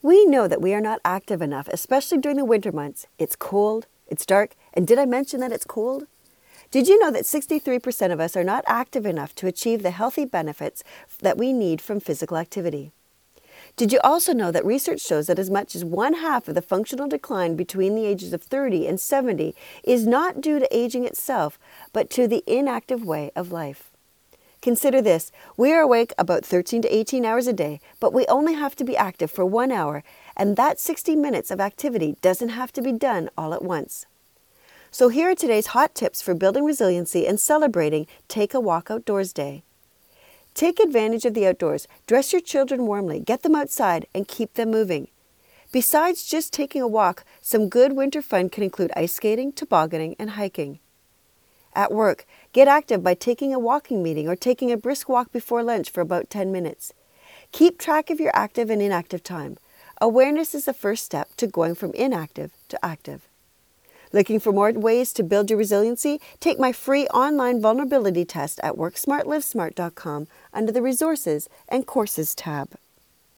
We know that we are not active enough, especially during the winter months. It's cold, it's dark, and did I mention that it's cold? Did you know that 63% of us are not active enough to achieve the healthy benefits that we need from physical activity? Did you also know that research shows that as much as one half of the functional decline between the ages of 30 and 70 is not due to aging itself, but to the inactive way of life? Consider this we are awake about 13 to 18 hours a day, but we only have to be active for one hour, and that 60 minutes of activity doesn't have to be done all at once. So, here are today's hot tips for building resiliency and celebrating Take a Walk Outdoors Day. Take advantage of the outdoors, dress your children warmly, get them outside, and keep them moving. Besides just taking a walk, some good winter fun can include ice skating, tobogganing, and hiking. At work, get active by taking a walking meeting or taking a brisk walk before lunch for about 10 minutes. Keep track of your active and inactive time. Awareness is the first step to going from inactive to active. Looking for more ways to build your resiliency? Take my free online vulnerability test at worksmartlivesmart.com under the Resources and Courses tab.